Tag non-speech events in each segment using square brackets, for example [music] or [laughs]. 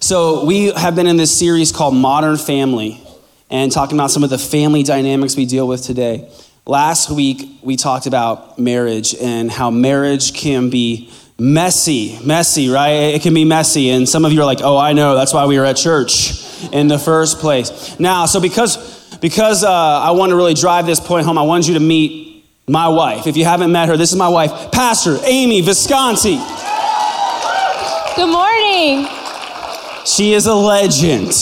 So, we have been in this series called Modern Family and talking about some of the family dynamics we deal with today. Last week, we talked about marriage and how marriage can be messy, messy, right? It can be messy. And some of you are like, oh, I know, that's why we were at church in the first place. Now, so because, because uh, I want to really drive this point home, I wanted you to meet my wife. If you haven't met her, this is my wife, Pastor Amy Visconti. Good morning. She is a legend.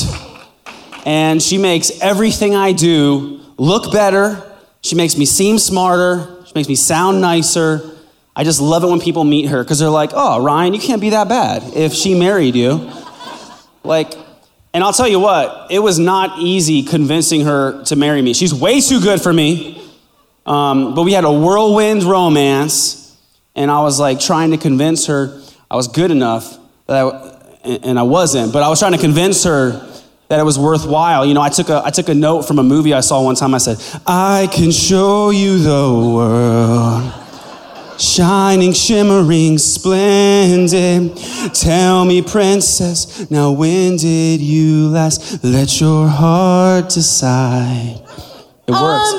And she makes everything I do look better. She makes me seem smarter. She makes me sound nicer. I just love it when people meet her because they're like, oh, Ryan, you can't be that bad if she married you. Like, and I'll tell you what, it was not easy convincing her to marry me. She's way too good for me. Um, but we had a whirlwind romance, and I was like trying to convince her I was good enough, that I, and I wasn't, but I was trying to convince her that it was worthwhile. You know, I took, a, I took a note from a movie I saw one time. I said, I can show you the world. Shining, shimmering, splendid. Tell me, princess, now when did you last let your heart decide? It works.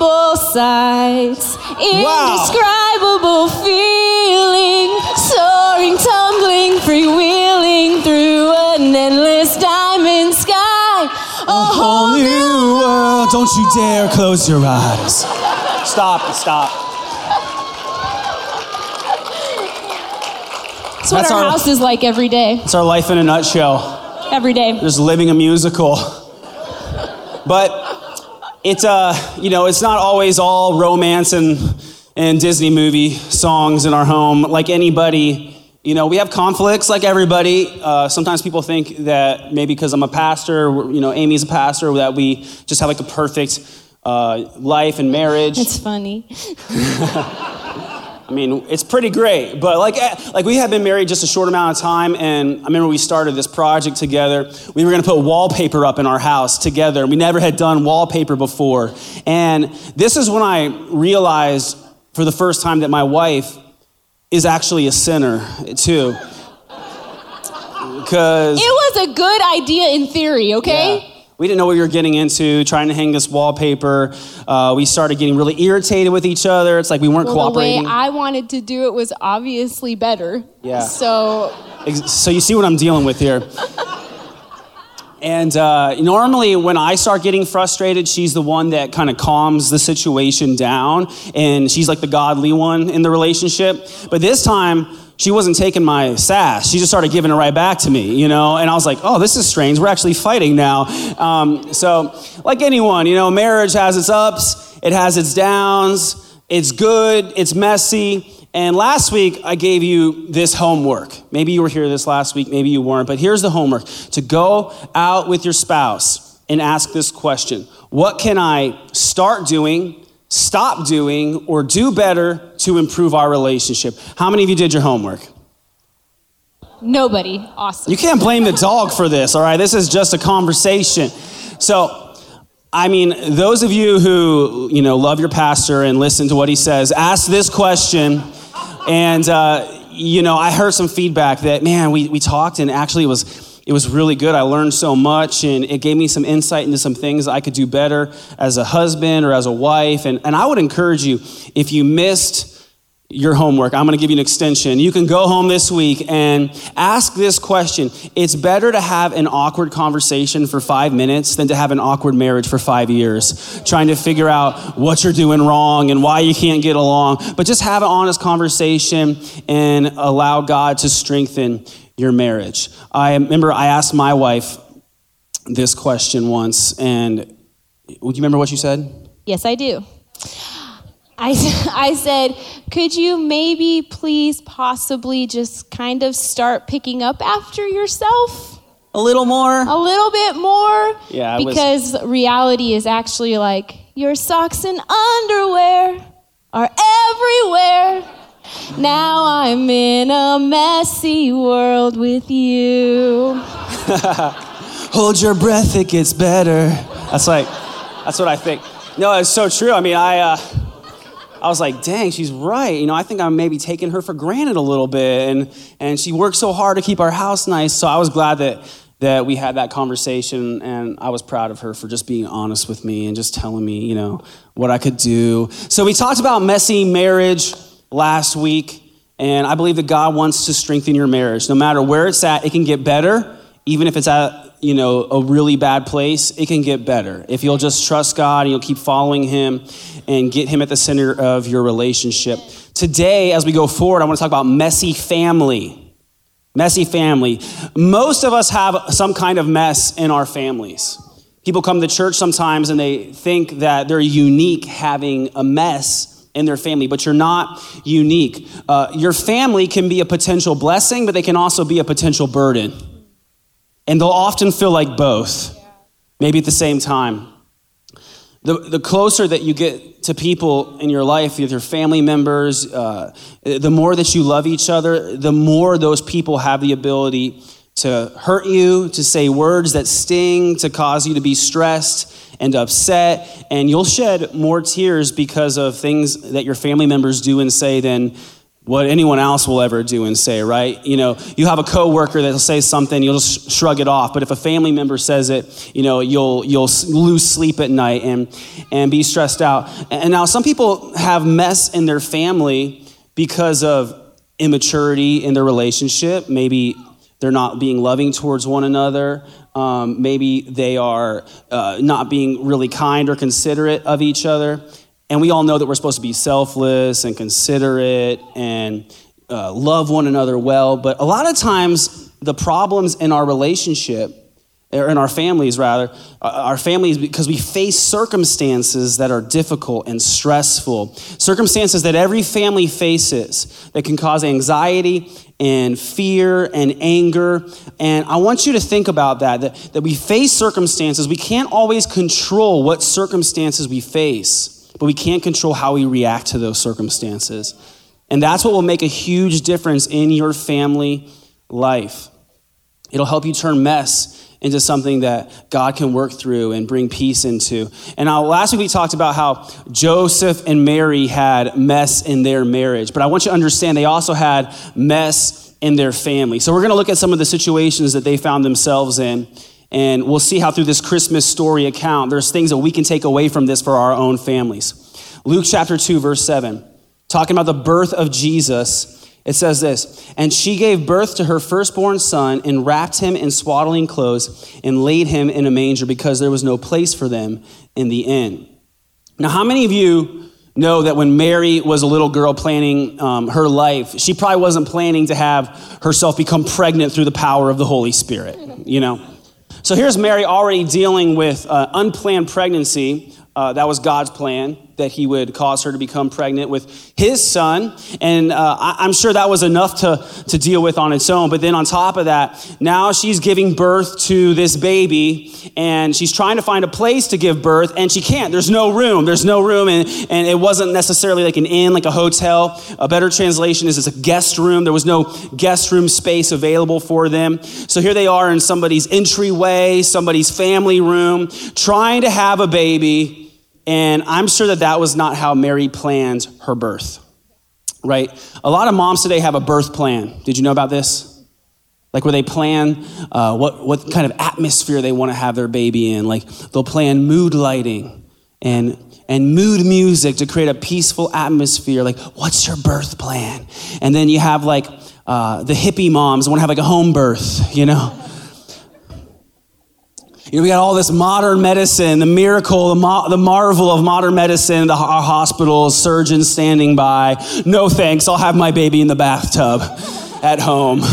Unbelievable sights, indescribable feeling, soaring, tumbling, freewheeling through an endless diamond sky. A whole new world. Don't you dare close your eyes. Stop, stop. That's what That's our, our- house is like every day. It's our life in a nutshell. Every day. Just living a musical. But it's uh, you know, it's not always all romance and and Disney movie songs in our home. Like anybody, you know, we have conflicts like everybody. Uh, sometimes people think that maybe because I'm a pastor, you know, Amy's a pastor, that we just have like a perfect uh, life and marriage. It's funny. [laughs] I mean, it's pretty great, but like, eh, like we had been married just a short amount of time, and I remember we started this project together. We were going to put wallpaper up in our house together. We never had done wallpaper before, and this is when I realized for the first time that my wife is actually a sinner too, because It was a good idea in theory, okay? yeah. We didn't know what we were getting into, trying to hang this wallpaper. Uh, we started getting really irritated with each other. It's like we weren't Well, the way cooperating. I wanted to do it was obviously better. Yeah. So So you see what I'm dealing with here. And uh, normally, when I start getting frustrated, she's the one that kind of calms the situation down, and she's like the godly one in the relationship. But this time, she wasn't taking my sass. She just started giving it right back to me, you know. And I was like, "Oh, this is strange. We're actually fighting now." Um, so, like anyone, you know, marriage has its ups, it has its downs. It's good, it's messy. And last week, I gave you this homework. Maybe you were here this last week, maybe you weren't, but here's the homework to go out with your spouse and ask this question What can I start doing, stop doing, or do better to improve our relationship? How many of you did your homework? nobody. Awesome. You can't blame the dog for this, all right? This is just a conversation. So, I mean, those of you who, you know, love your pastor and listen to what he says, ask this question. And, uh, you know, I heard some feedback that, man, we, we talked and actually it was, it was really good. I learned so much and it gave me some insight into some things I could do better as a husband or as a wife. And, and I would encourage you, if you missed your homework. I'm going to give you an extension. You can go home this week and ask this question. It's better to have an awkward conversation for five minutes than to have an awkward marriage for five years, trying to figure out what you're doing wrong and why you can't get along. But just have an honest conversation and allow God to strengthen your marriage. I remember I asked my wife this question once, and would you remember what you said? Yes, I do. I, [laughs] I said, could you maybe please possibly just kind of start picking up after yourself A little more. a little bit more? Yeah, I was- Because reality is actually like your socks and underwear are everywhere. Now I'm in a messy world with you. [laughs] hold your breath, it gets better. That's like, that's what I think. No, it's so true. I mean, I, uh, I was like, dang, she's right. You know, I think I'm maybe taking her for granted a little bit. And, and she worked so hard to keep our house nice. So I was glad that, that we had that conversation. And I was proud of her for just being honest with me and just telling me, you know, what I could do. So we talked about messy marriage last week. And I believe that God wants to strengthen your marriage. No matter where it's at, it can get better, even if it's at you know a really bad place it can get better. If you'll just trust god and you'll keep following him and get him at the center of your relationship. Today as we go forward i want to talk about messy family. Messy family. Most of us have some kind of mess in our families. People come to church sometimes and they think that they're unique having a mess in their family, but you're not unique. Uh, your family can be a potential blessing, but they can also be a potential burden. And they'll often feel like both, maybe at the same time. The, the closer that you get to people in your life, your family members, uh, the more that you love each other, the more those people have the ability to hurt you, to say words that sting, to cause you to be stressed and upset. And you'll shed more tears because of things that your family members do and say than what anyone else will ever do and say, right? You know, you have a coworker that'll say something, you'll just shrug it off. But if a family member says it, you know, you'll you'll lose sleep at night and and be stressed out. And now some people have mess in their family because of immaturity in their relationship. Maybe they're not being loving towards one another. Um, maybe they are uh, not being really kind or considerate of each other. And we all know that we're supposed to be selfless and considerate and uh, love one another well. But a lot of times, the problems in our relationship, or in our families rather, uh, our families, because we face circumstances that are difficult and stressful, circumstances that every family faces that can cause anxiety and fear and anger. And I want you to think about that, that, that we face circumstances. We can't always control what circumstances we face but we can't control how we react to those circumstances. And that's what will make a huge difference in your family life. It'll help you turn mess into something that God can work through and bring peace into. And now, last week we talked about how Joseph and Mary had mess in their marriage, but I want you to understand they also had mess in their family. So we're going to look at some of the situations that they found themselves in and we'll see how through this Christmas story account, there's things that we can take away from this for our own families. Luke chapter 2, verse 7, talking about the birth of Jesus, it says this And she gave birth to her firstborn son and wrapped him in swaddling clothes and laid him in a manger because there was no place for them in the inn. Now, how many of you know that when Mary was a little girl planning um, her life, she probably wasn't planning to have herself become pregnant through the power of the Holy Spirit, you know? So here's Mary already dealing with uh, unplanned pregnancy. Uh, that was God's plan that he would cause her to become pregnant with his son. And uh, I, am sure that was enough to, to deal with on its own. But then on top of that, now she's giving birth to this baby and she's trying to find a place to give birth and she can't. There's no room. There's no room. And, and it wasn't necessarily like an inn, like a hotel. A better translation is it's a guest room. There was no guest room space available for them. So here they are in somebody's entryway, somebody's family room, trying to have a baby and I'm sure that that was not how Mary planned her birth, right? A lot of moms today have a birth plan. Did you know about this? Like where they plan uh, what, what kind of atmosphere they want to have their baby in. Like they'll plan mood lighting and, and mood music to create a peaceful atmosphere. Like, what's your birth plan? And then you have like uh, the hippie moms want to have like a home birth, you know? You know, we got all this modern medicine, the miracle, the, mo- the marvel of modern medicine, the, our hospitals, surgeons standing by. No thanks, I'll have my baby in the bathtub at home. [laughs]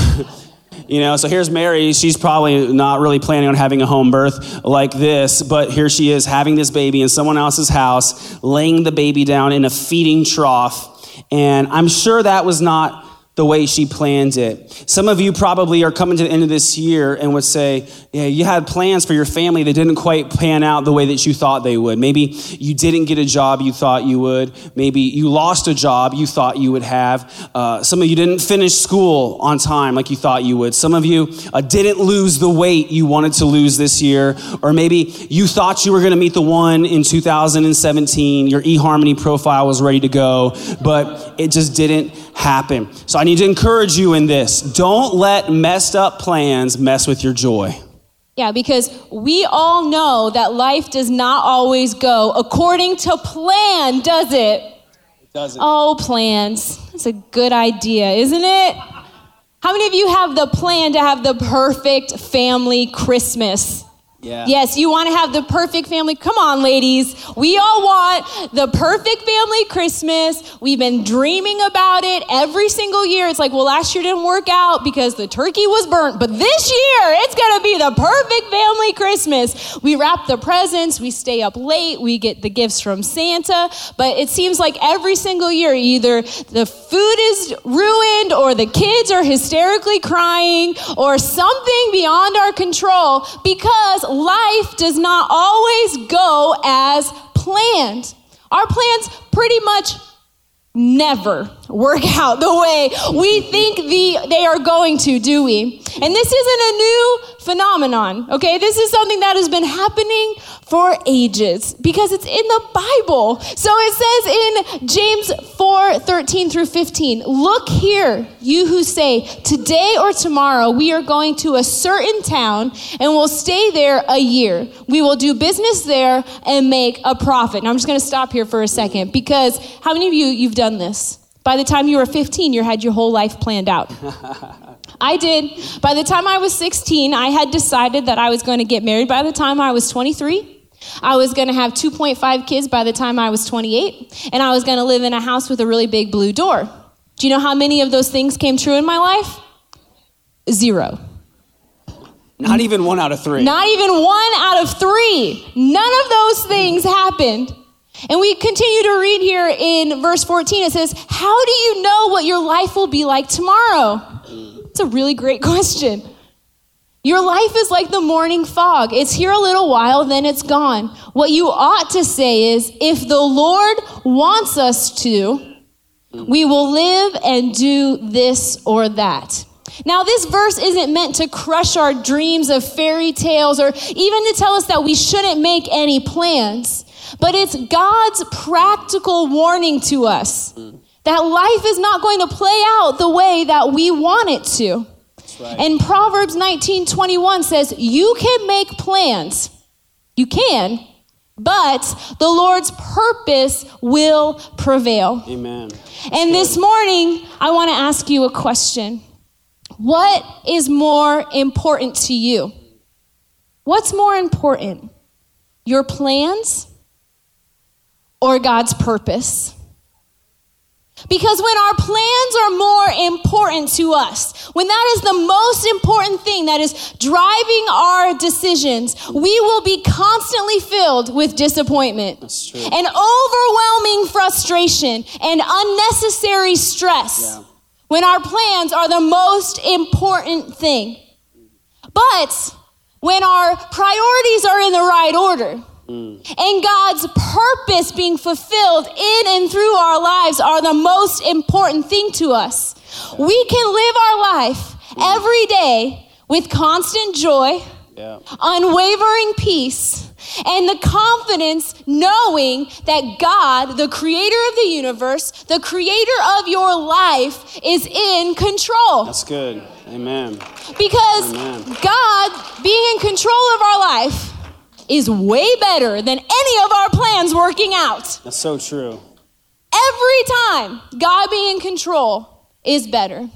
You know, so here's Mary. She's probably not really planning on having a home birth like this, but here she is having this baby in someone else's house, laying the baby down in a feeding trough. And I'm sure that was not the way she planned it. Some of you probably are coming to the end of this year and would say, Yeah, you had plans for your family that didn't quite pan out the way that you thought they would. Maybe you didn't get a job you thought you would. Maybe you lost a job you thought you would have. Uh, some of you didn't finish school on time like you thought you would. Some of you uh, didn't lose the weight you wanted to lose this year. Or maybe you thought you were going to meet the one in 2017. Your eHarmony profile was ready to go, but it just didn't happen. So I need to encourage you in this. Don't let messed up plans mess with your joy. Yeah, because we all know that life does not always go according to plan, does it? It doesn't. Oh, plans. That's a good idea, isn't it? How many of you have the plan to have the perfect family Christmas? Yeah. Yes, you want to have the perfect family. Come on, ladies. We all want the perfect family Christmas. We've been dreaming about it every single year. It's like, well, last year didn't work out because the turkey was burnt, but this year it's going to be the perfect family Christmas. We wrap the presents, we stay up late, we get the gifts from Santa, but it seems like every single year either the food is ruined or the kids are hysterically crying or something beyond our control because life does not always go as planned. Our plans pretty much never work [laughs] out the way we think the, they are going to, do we? And this isn't a new phenomenon, okay? This is something that has been happening for ages because it's in the Bible. So it says in James 4 13 through 15, Look here, you who say, Today or tomorrow we are going to a certain town and we'll stay there a year. We will do business there and make a profit. Now I'm just going to stop here for a second because how many of you, you've done this? By the time you were 15, you had your whole life planned out. [laughs] I did. By the time I was 16, I had decided that I was going to get married by the time I was 23. I was going to have 2.5 kids by the time I was 28. And I was going to live in a house with a really big blue door. Do you know how many of those things came true in my life? Zero. Not even one out of three. Not even one out of three. None of those things happened. And we continue to read here in verse 14. It says, How do you know what your life will be like tomorrow? It's a really great [laughs] question. Your life is like the morning fog. It's here a little while, then it's gone. What you ought to say is, if the Lord wants us to, we will live and do this or that. Now, this verse isn't meant to crush our dreams of fairy tales or even to tell us that we shouldn't make any plans, but it's God's practical warning to us that life is not going to play out the way that we want it to. right. And Proverbs 19 21 says, You can make plans. You can, but the Lord's purpose will prevail. Amen. And this morning, I want to ask you a question. What is more important to you? What's more important? Your plans or God's purpose? Because when our plans are more important to us, when that is the most important thing that is driving our decisions, we will be constantly filled with disappointment and overwhelming frustration and unnecessary stress Yeah. when our plans are the most important thing. But when our priorities are in the right order, and God's purpose being fulfilled in and through our lives are the most important thing to us. We can live our life every day with constant joy, Yeah. unwavering peace, and the confidence knowing that God, the creator of the universe, the creator of your life, is in control. That's good. Amen. Because Amen. God being in control of our life is way better than any of our plans working out. That's so true. Every time, God being in control is better.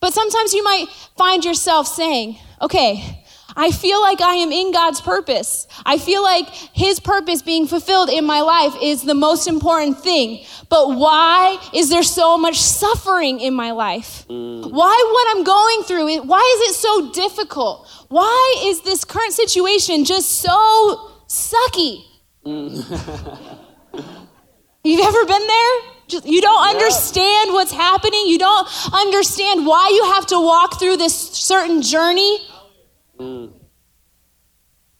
But sometimes you might find yourself saying, okay, I feel like I am in God's purpose. I feel like His purpose being fulfilled in my life is the most important thing. But why is there so much suffering in my life? Why what I'm going through, why is it so difficult? Why is this current situation just so sucky? [laughs] You've ever been there? Just, you don't understand what's happening. You don't understand why you have to walk through this certain journey.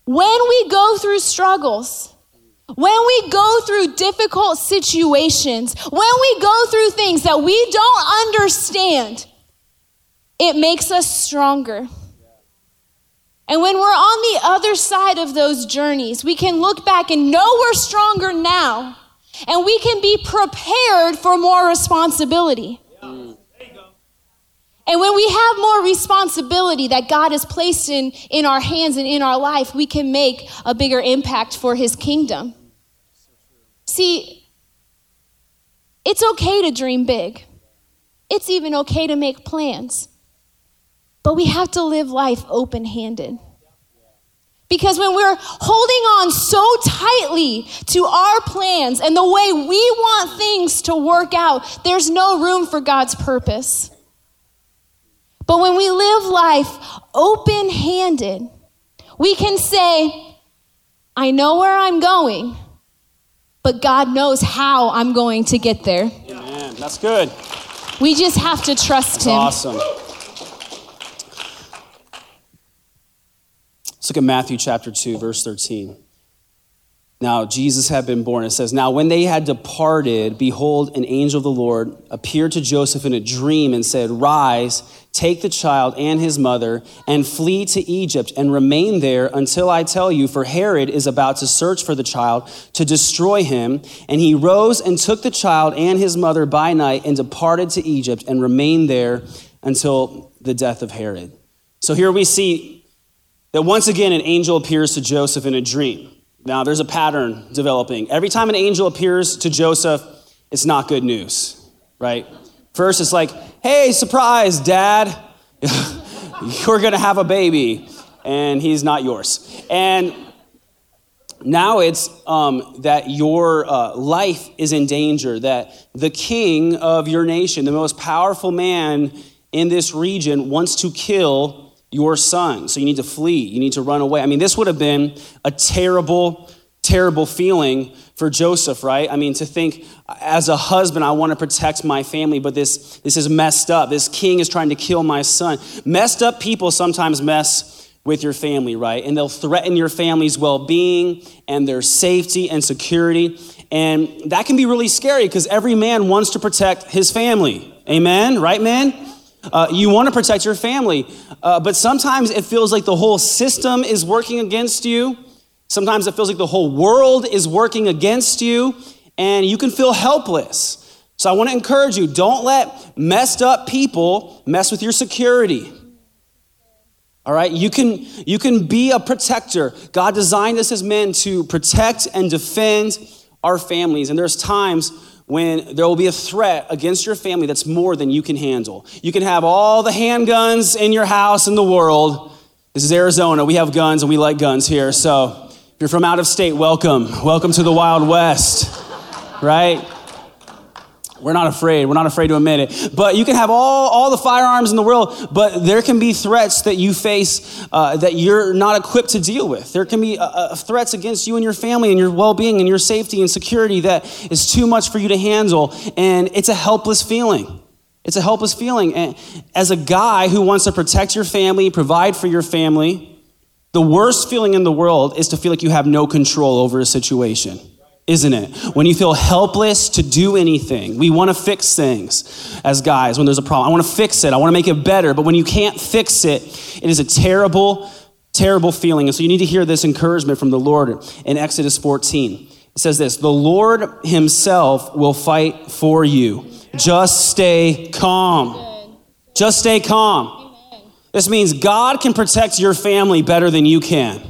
When we go through struggles, when we go through difficult situations, when we go through things that we don't understand, it makes us stronger. And when we're on the other side of those journeys, we can look back and know we're stronger now, and we can be prepared for more responsibility. And when we have more responsibility that God has placed in, in our hands and in our life, we can make a bigger impact for His kingdom. See, it's okay to dream big, it's even okay to make plans. But we have to live life open handed. Because when we're holding on so tightly to our plans and the way we want things to work out, there's no room for God's purpose. But when we live life open handed, we can say, I know where I'm going, but God knows how I'm going to get there. Man, that's good. We just have to trust Him. Awesome. Let's look at Matthew chapter 2, verse 13. Now, Jesus had been born. It says, Now, when they had departed, behold, an angel of the Lord appeared to Joseph in a dream and said, Rise, take the child and his mother, and flee to Egypt, and remain there until I tell you, for Herod is about to search for the child to destroy him. And he rose and took the child and his mother by night and departed to Egypt and remained there until the death of Herod. So here we see that once again an angel appears to Joseph in a dream. Now, there's a pattern developing. Every time an angel appears to Joseph, it's not good news, right? First, it's like, hey, surprise, dad, [laughs] you're gonna have a baby, and he's not yours. And now it's um, that your uh, life is in danger, that the king of your nation, the most powerful man in this region, wants to kill your son. So you need to flee. You need to run away. I mean, this would have been a terrible, terrible feeling for Joseph, right? I mean, to think as a husband, I want to protect my family, but this, this is messed up. This king is trying to kill my son. Messed up people sometimes mess with your family, right? And they'll threaten your family's well being and their safety and security. And that can be really scary because every man wants to protect his family. Amen? Right, men? Uh, you want to protect your family, uh, but sometimes it feels like the whole system is working against you. Sometimes it feels like the whole world is working against you, and you can feel helpless. So I want to encourage you don't let messed up people mess with your security. All right, you can you can be a protector. God designed us as men to protect and defend our families, and there's times when there will be a threat against your family that's more than you can handle. You can have all the handguns in your house in the world. This is Arizona. We have guns and we like guns here. So if you're from out of state, welcome. Welcome to the Wild West, right? We're not afraid. We're not afraid to admit it. But you can have all, all the firearms in the world, but there can be threats that you face uh, that you're not equipped to deal with. There can be uh, uh threats against you and your family and your well being and your safety and security that is too much for you to handle. And it's a helpless feeling. It's a helpless feeling. And as a guy who wants to protect your family, provide for your family, the worst feeling in the world is to feel like you have no control over a situation isn't it? When you feel helpless to do anything, we want to fix things as guys when there's a problem. I want to fix it, I want to make it better, but when you can't fix it, it is a terrible, terrible feeling. And so you need to hear this encouragement from the Lord in Exodus 14. It says this The Lord Himself will fight for you. Just stay calm. Just stay calm. This means God can protect your family better than you can.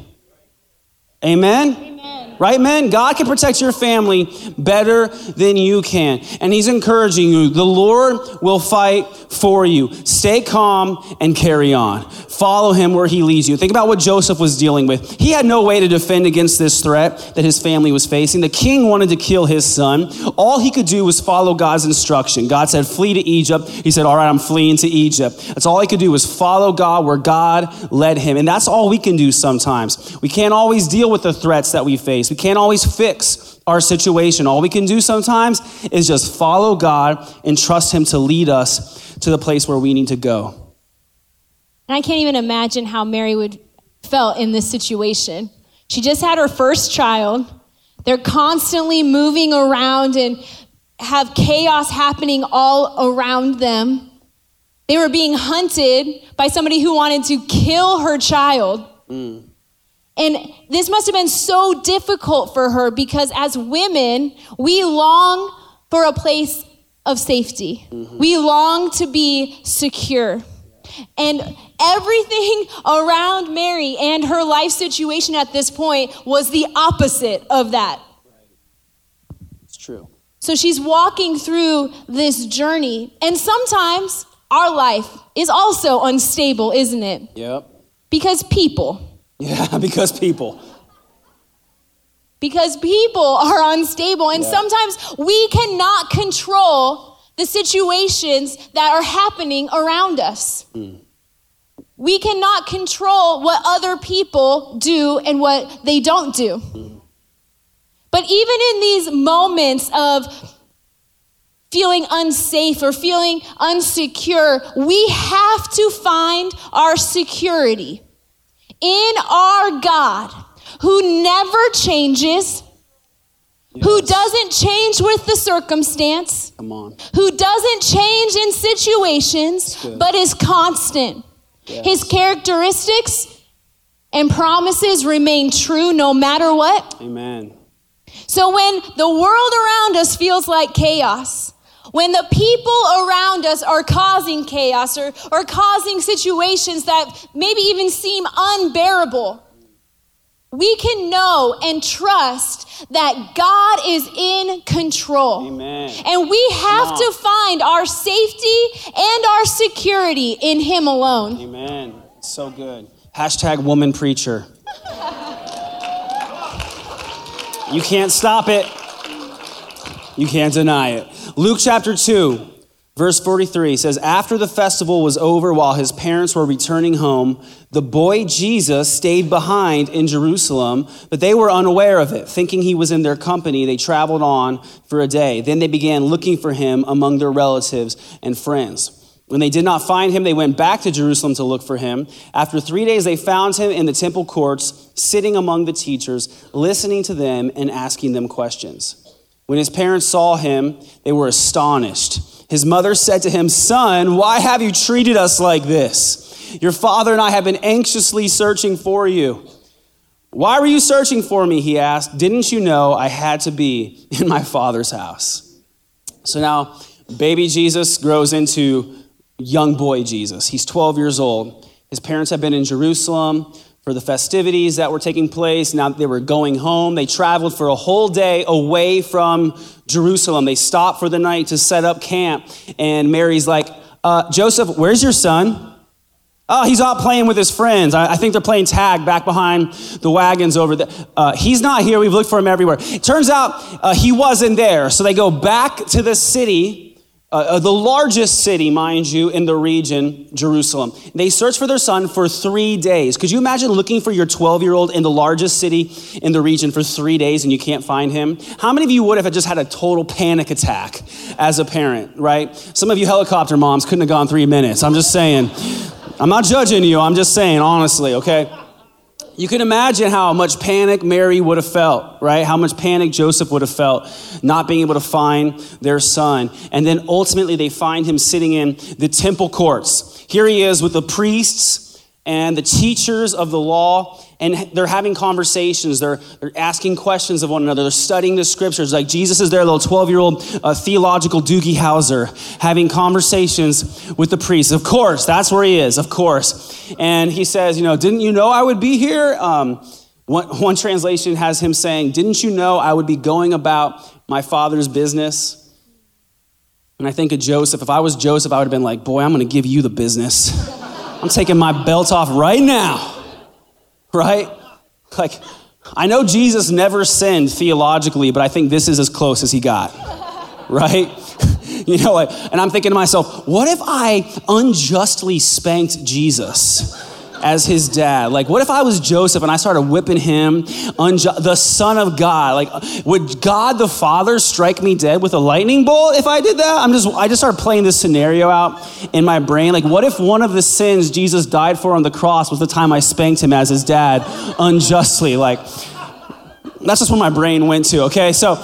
Amen? Right, men? God can protect your family better than you can. And He's encouraging you. The Lord will fight for you. Stay calm and carry on. Follow Him where He leads you. Think about what Joseph was dealing with. He had no way to defend against this threat that his family was facing. The king wanted to kill his son. All he could do was follow God's instruction. God said, Flee to Egypt. He said, All right, I'm fleeing to Egypt. That's all he could do was follow God where God led him. And that's all we can do sometimes. We can't always deal with the threats that we face. We can't always fix our situation. All we can do sometimes is just follow God and trust Him to lead us to the place where we need to go. And I can't even imagine how Mary would felt in this situation. She just had her first child. They're constantly moving around and have chaos happening all around them. They were being hunted by somebody who wanted to kill her child. Mm. And this must have been so difficult for her because as women, we long for a place of safety. Mm-hmm. We long to be secure. And everything [laughs] around Mary and her life situation at this point was the opposite of that. It's true. So she's walking through this journey. And sometimes our life is also unstable, isn't it? Yep. Because people. Yeah, [laughs] because people. Because people are unstable. And yeah. sometimes we cannot control the situations that are happening around us. Mm. We cannot control what other people do and what they don't do. But even in these moments of feeling unsafe or feeling unsecure, we have to find our security in our God who never changes, yes. who doesn't change with the circumstance, Come on. who doesn't change in situations, but is constant. Yes. His characteristics and promises remain true no matter what. Amen. So when the world around us feels like chaos, when the people around us are causing chaos or, or causing situations that maybe even seem unbearable, we can know and trust that God is in control. Amen. And we have to find our safety and our security in Him alone. Amen. So good. Hashtag woman preacher. you can't stop it. You can't deny it. Luke chapter 2. Verse 43 says, After the festival was over, while his parents were returning home, the boy Jesus stayed behind in Jerusalem, but they were unaware of it. Thinking he was in their company, they traveled on for a day. Then they began looking for him among their relatives and friends. When they did not find him, they went back to Jerusalem to look for him. After three days, they found him in the temple courts, sitting among the teachers, listening to them and asking them questions. When his parents saw him, they were astonished. His mother said to him, Son, why have you treated us like this? Your father and I have been anxiously searching for you. Why were you searching for me? He asked. Didn't you know I had to be [laughs] in my father's house? So now, baby Jesus grows into young boy Jesus. He's 12 years old. His parents have been in Jerusalem for the festivities that were taking place. Now they were going home. They traveled for a whole day away from Jerusalem. They stopped for the night to set up camp. And Mary's like, uh, Joseph, where's your son? Oh, he's out playing with his friends. I, I, think they're playing tag back behind the wagons over there. Uh, he's not here. We've looked for him everywhere. It turns out uh, he wasn't there. So they go back to the city uh, uh, the largest city, mind you, in the region, Jerusalem. They searched for their son for three days. Could you imagine looking for your 12 year old in the largest city in the region for three days and you can't find him? How many of you would have just had a total panic attack as a parent, right? Some of you helicopter moms couldn't have gone three minutes. I'm just saying. I'm not judging you, I'm just saying, honestly, okay? You can imagine how much panic Mary would have felt, right? How much panic Joseph would have felt not being able to find their son. And then ultimately they find him sitting in the temple courts. Here he is with the priests and the teachers of the law and they're having conversations. They're, they're asking questions of one another. They're studying the scriptures. Like Jesus is there, little 12 year old uh, theological Doogie Howser, having conversations with the priests. Of course, that's where he is, of course. And he says, You know, didn't you know I would be here? Um, one, one translation has him saying, Didn't you know I would be going about my father's business? And I think of Joseph. If I was Joseph, I would have been like, Boy, I'm going to give you the business. [laughs] I'm taking my belt off right now right? Like, I know Jesus never sinned theologically, but I think this is as close as he got, [laughs] right? [laughs] you know, and I'm thinking to myself, what if I unjustly spanked Jesus? As his dad? Like, what if I was Joseph and I started whipping him, unju- the son of God? Like, would God the Father strike me dead with a lightning bolt if I did that? I'm just, I just started playing this scenario out in my brain. Like, what if one of the sins Jesus died for on the cross was the time I spanked him as his dad unjustly? Like, that's just where my brain went to, okay? So,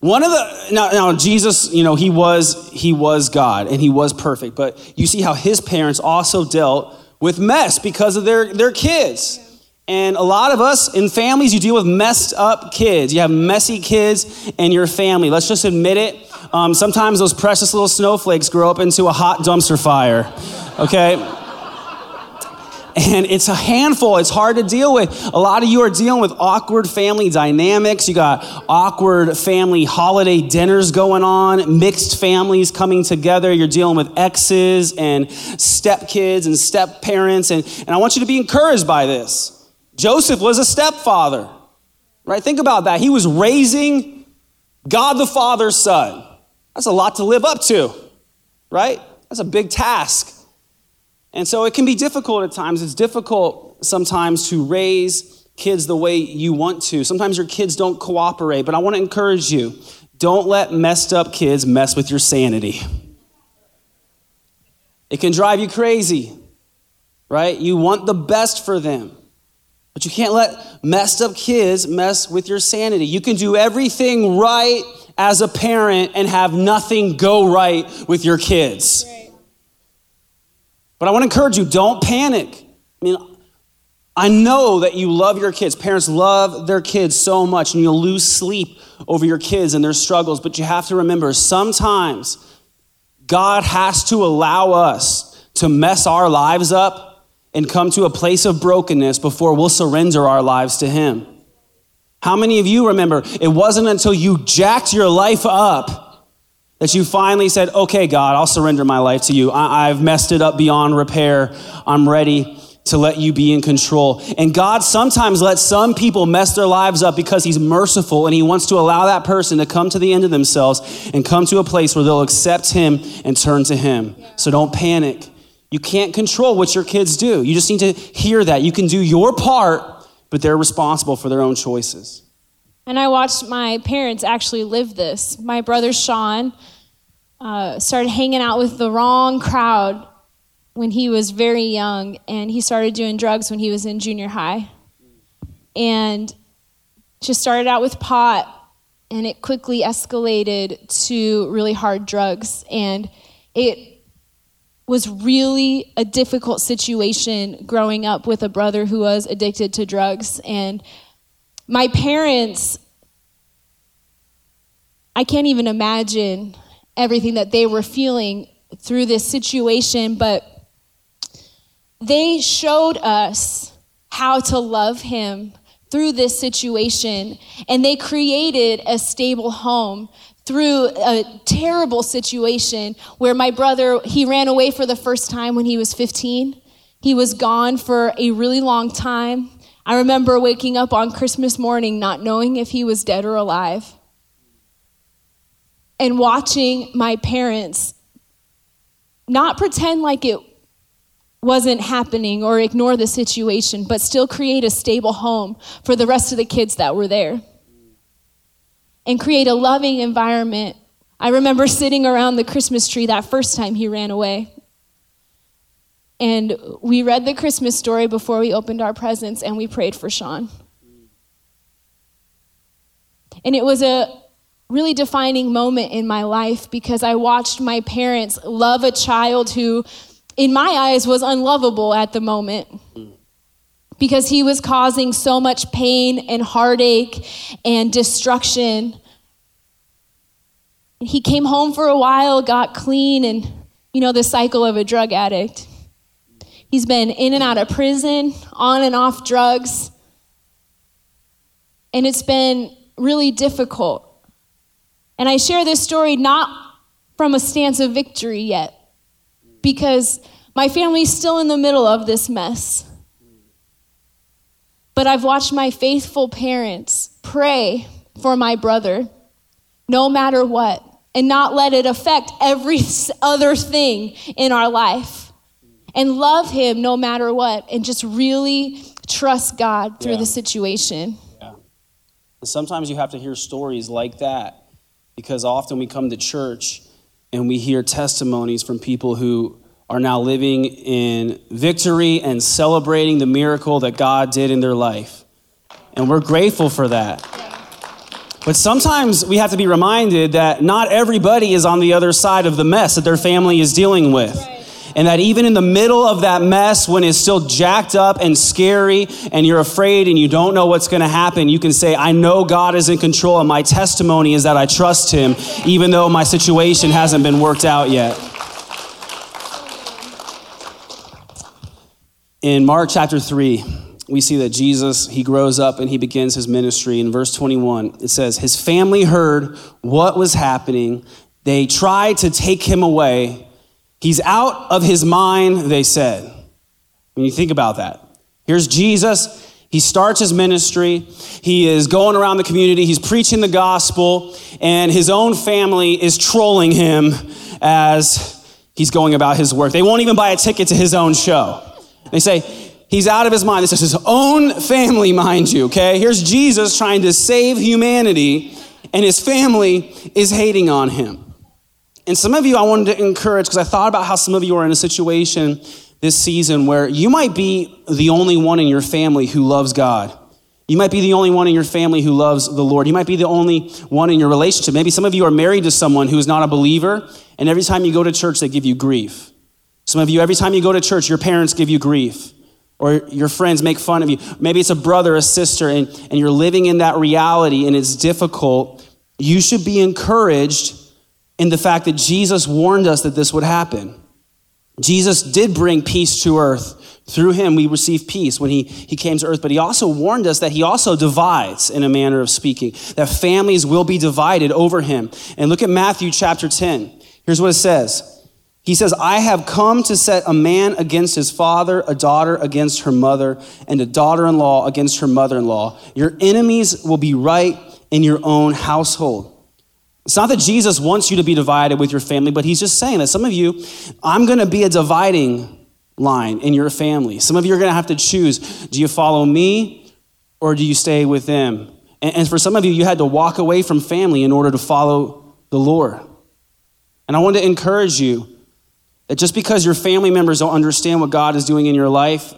one of the now, now Jesus, you know, he was he was God and he was perfect, but you see how his parents also dealt with mess because of their their kids. And a lot of us in families, you deal with messed up kids. You have messy kids in your family. Let's just admit it. Um, sometimes those precious little snowflakes grow up into a hot dumpster fire. Okay. And it's a handful. It's hard to deal with. A lot of you are dealing with awkward family dynamics. You got awkward family holiday dinners going on, mixed families coming together. You're dealing with exes and stepkids and step parents. And, and I want you to be encouraged by this. Joseph was a stepfather, right? Think about that. He was raising God the Father's son. That's a lot to live up to, right? That's a big task. And so it can be difficult at times. It's difficult sometimes to raise kids the way you want to. Sometimes your kids don't cooperate, but I want to encourage you don't let messed up kids mess with your sanity. It can drive you crazy, right? You want the best for them. But you can't let messed up kids mess with your sanity. You can do everything right as a parent and have nothing go right with your kids. Right. But I want to encourage you don't panic. I mean, I know that you love your kids. Parents love their kids so much, and you'll lose sleep over your kids and their struggles. But you have to remember sometimes God has to allow us to mess our lives up and come to a place of brokenness before we'll surrender our lives to Him. How many of you remember it wasn't until you jacked your life up that you finally said, okay, God, I'll surrender my life to you. I- have messed it up beyond repair. I'm ready to let you be in control. And God sometimes lets some people mess their lives up because He's merciful and He wants to allow that person to come to the end of themselves and come to a place where they'll accept Him and turn to Him. So don't panic. You can't control what your kids do. You just need to hear that. You can do your part, but they're responsible for their own choices. And I watched my parents actually live this. My brother Sean uh, started hanging out with the wrong crowd when he was very young, and he started doing drugs when he was in junior high. And just started out with pot, and it quickly escalated to really hard drugs. And it was really a difficult situation growing up with a brother who was addicted to drugs. And my parents, I can't even imagine everything that they were feeling through this situation, but they showed us how to love him through this situation, and they created a stable home through a terrible situation where my brother he ran away for the first time when he was 15 he was gone for a really long time I remember waking up on Christmas morning not knowing if he was dead or alive and watching my parents not pretend like it wasn't happening or ignore the situation, but still create a stable home for the rest of the kids that were there and create a loving environment. I remember sitting around the Christmas tree that first time he ran away. And we read the Christmas story before we opened our presents and we prayed for Sean. And it was a really defining moment in my life because I watched my parents love a child who, in my eyes, was unlovable at the moment because he was causing so much pain and heartache and destruction. He came home for a while, got clean, and you know, the cycle of a drug addict. He's been in and out of prison, on and off drugs. And it's been really difficult. And I share this story not from a stance of victory yet, because my family's still in the middle of this mess. But I've watched my faithful parents pray for my brother, no matter what, and not let it affect every other thing in our life. And love Him no matter what, and just really trust God through Yeah. the situation. And sometimes you have to hear stories like that because often we come to church and we hear testimonies from people who are now living in victory and celebrating the miracle that God did in their life. And we're grateful for that. But sometimes we have to be reminded that not everybody is on the other side of the mess that their family is dealing with. And that even in the middle of that mess, when it's still jacked up and scary and you're afraid and you don't know what's going to happen, you can say, I know God is in control, and my testimony is that I trust Him, even though my situation hasn't been worked out yet. In Mark chapter 3, we see that Jesus, he grows up and he begins his ministry. In verse 21, it says, His family heard what was happening. They tried to take him away. He's out of his mind, they said. When you think about that, here's Jesus. He starts his ministry. He is going around the community. He's preaching the gospel, and his own family is trolling him as he's going about his work. They won't even buy a ticket to his own show. They say, he's out of his mind. This is his own family, mind you, okay? Here's Jesus trying to save humanity, and his family is hating on him. And some of you I wanted to encourage because I thought about how some of you are in a situation this season where you might be the only one in your family who loves God. You might be the only one in your family who loves the Lord. You might be the only one in your relationship. Maybe some of you are married to someone who is not a believer, and every time you go to church, they give you grief. Some of you, every time you go to church, your parents give you grief, or your friends make fun of you. Maybe it's a brother, a sister, and, and you're living in that reality and it's difficult. You should be encouraged in the fact that Jesus warned us that this would happen. Jesus did bring peace to earth. Through him, we receive peace when he, he came to earth. But he also warned us that he also divides, in a manner of speaking, that families will be divided over him. And look at Matthew chapter 10. Here's what it says He says, I have come to set a man against his father, a daughter against her mother, and a daughter in law against her mother in law. Your enemies will be right in your own household. It's not that Jesus wants you to be divided with your family, but he's just saying that some of you, I'm going to be a dividing line in your family. Some of you are going to have to choose do you follow me or do you stay with them? And, and for some of you, you had to walk away from family in order to follow the Lord. And I want to encourage you that just because your family members don't understand what God is doing in your life,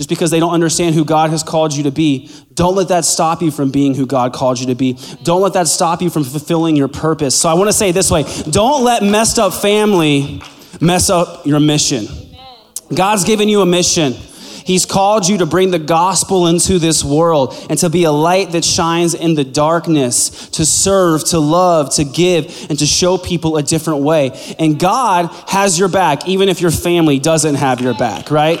just because they don't understand who God has called you to be, don't let that stop you from being who God called you to be. Don't let that stop you from fulfilling your purpose. So I want to say this way don't let messed up family mess up your mission. God's given you a mission. He's called you to bring the gospel into this world and to be a light that shines in the darkness, to serve, to love, to give, and to show people a different way. And God has your back, even if your family doesn't have your back, right?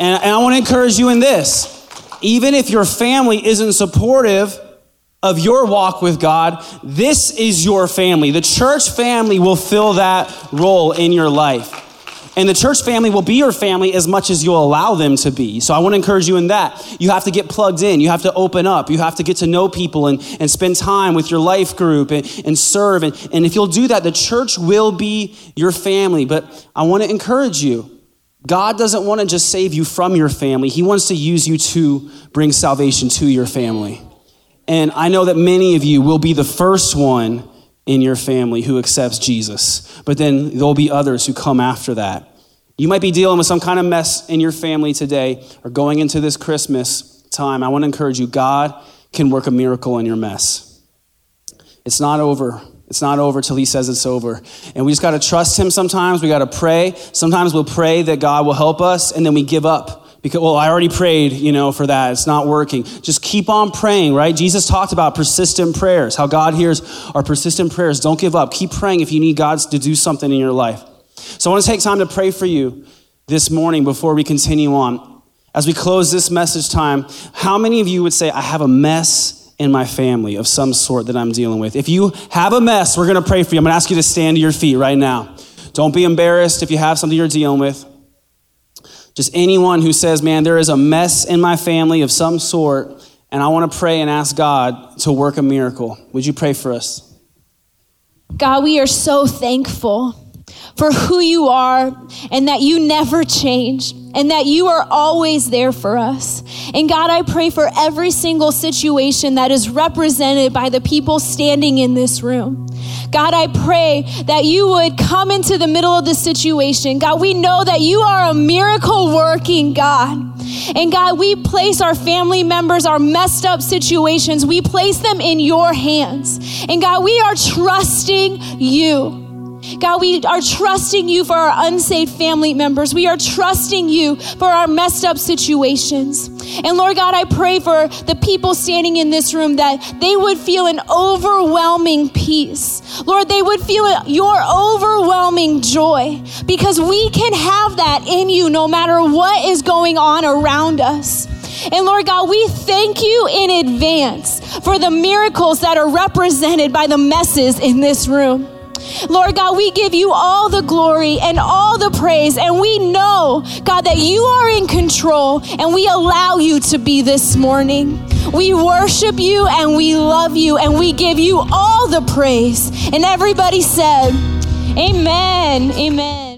And, and I want to encourage you in this. Even if your family isn't supportive of your walk with God, this is your family. The church family will fill that role in your life. And the church family will be your family as much as you'll allow them to be. So I want to encourage you in that. You have to get plugged in. You have to open up. You have to get to know people and, and spend time with your life group and, and serve. And, and if you'll do that, the church will be your family. But I want to encourage you. God doesn't want to just save you from your family. He wants to use you to bring salvation to your family. And I know that many of you will be the first one in your family who accepts Jesus. But then there'll be others who come after that. You might be dealing with some kind of mess in your family today or going into this Christmas time. I want to encourage you God can work a miracle in your mess. It's not over. It's not over till he says it's over. And we just got to trust him sometimes. We got to pray. Sometimes we'll pray that God will help us and then we give up because well i already prayed you know for that it's not working just keep on praying right jesus talked about persistent prayers how god hears our persistent prayers don't give up keep praying if you need god to do something in your life so i want to take time to pray for you this morning before we continue on as we close this message time how many of you would say i have a mess in my family of some sort that i'm dealing with if you have a mess we're going to pray for you i'm going to ask you to stand to your feet right now don't be embarrassed if you have something you're dealing with just anyone who says, man, there is a mess in my family of some sort, and I want to pray and ask God to work a miracle. Would you pray for us? God, we are so thankful for who you are and that you never change and that you are always there for us. And God, I pray for every single situation that is represented by the people standing in this room. God, I pray that you would come into the middle of the situation. God, we know that you are a miracle working God. And God, we place our family members, our messed up situations, we place them in your hands. And God, we are trusting you. God, we are trusting you for our unsaved family members. We are trusting you for our messed up situations. And Lord God, I pray for the people standing in this room that they would feel an overwhelming peace. Lord, they would feel your overwhelming joy because we can have that in you no matter what is going on around us. And Lord God, we thank you in advance for the miracles that are represented by the messes in this room. Lord God, we give you all the glory and all the praise. And we know, God, that you are in control and we allow you to be this morning. We worship you and we love you and we give you all the praise. And everybody said, Amen. Amen.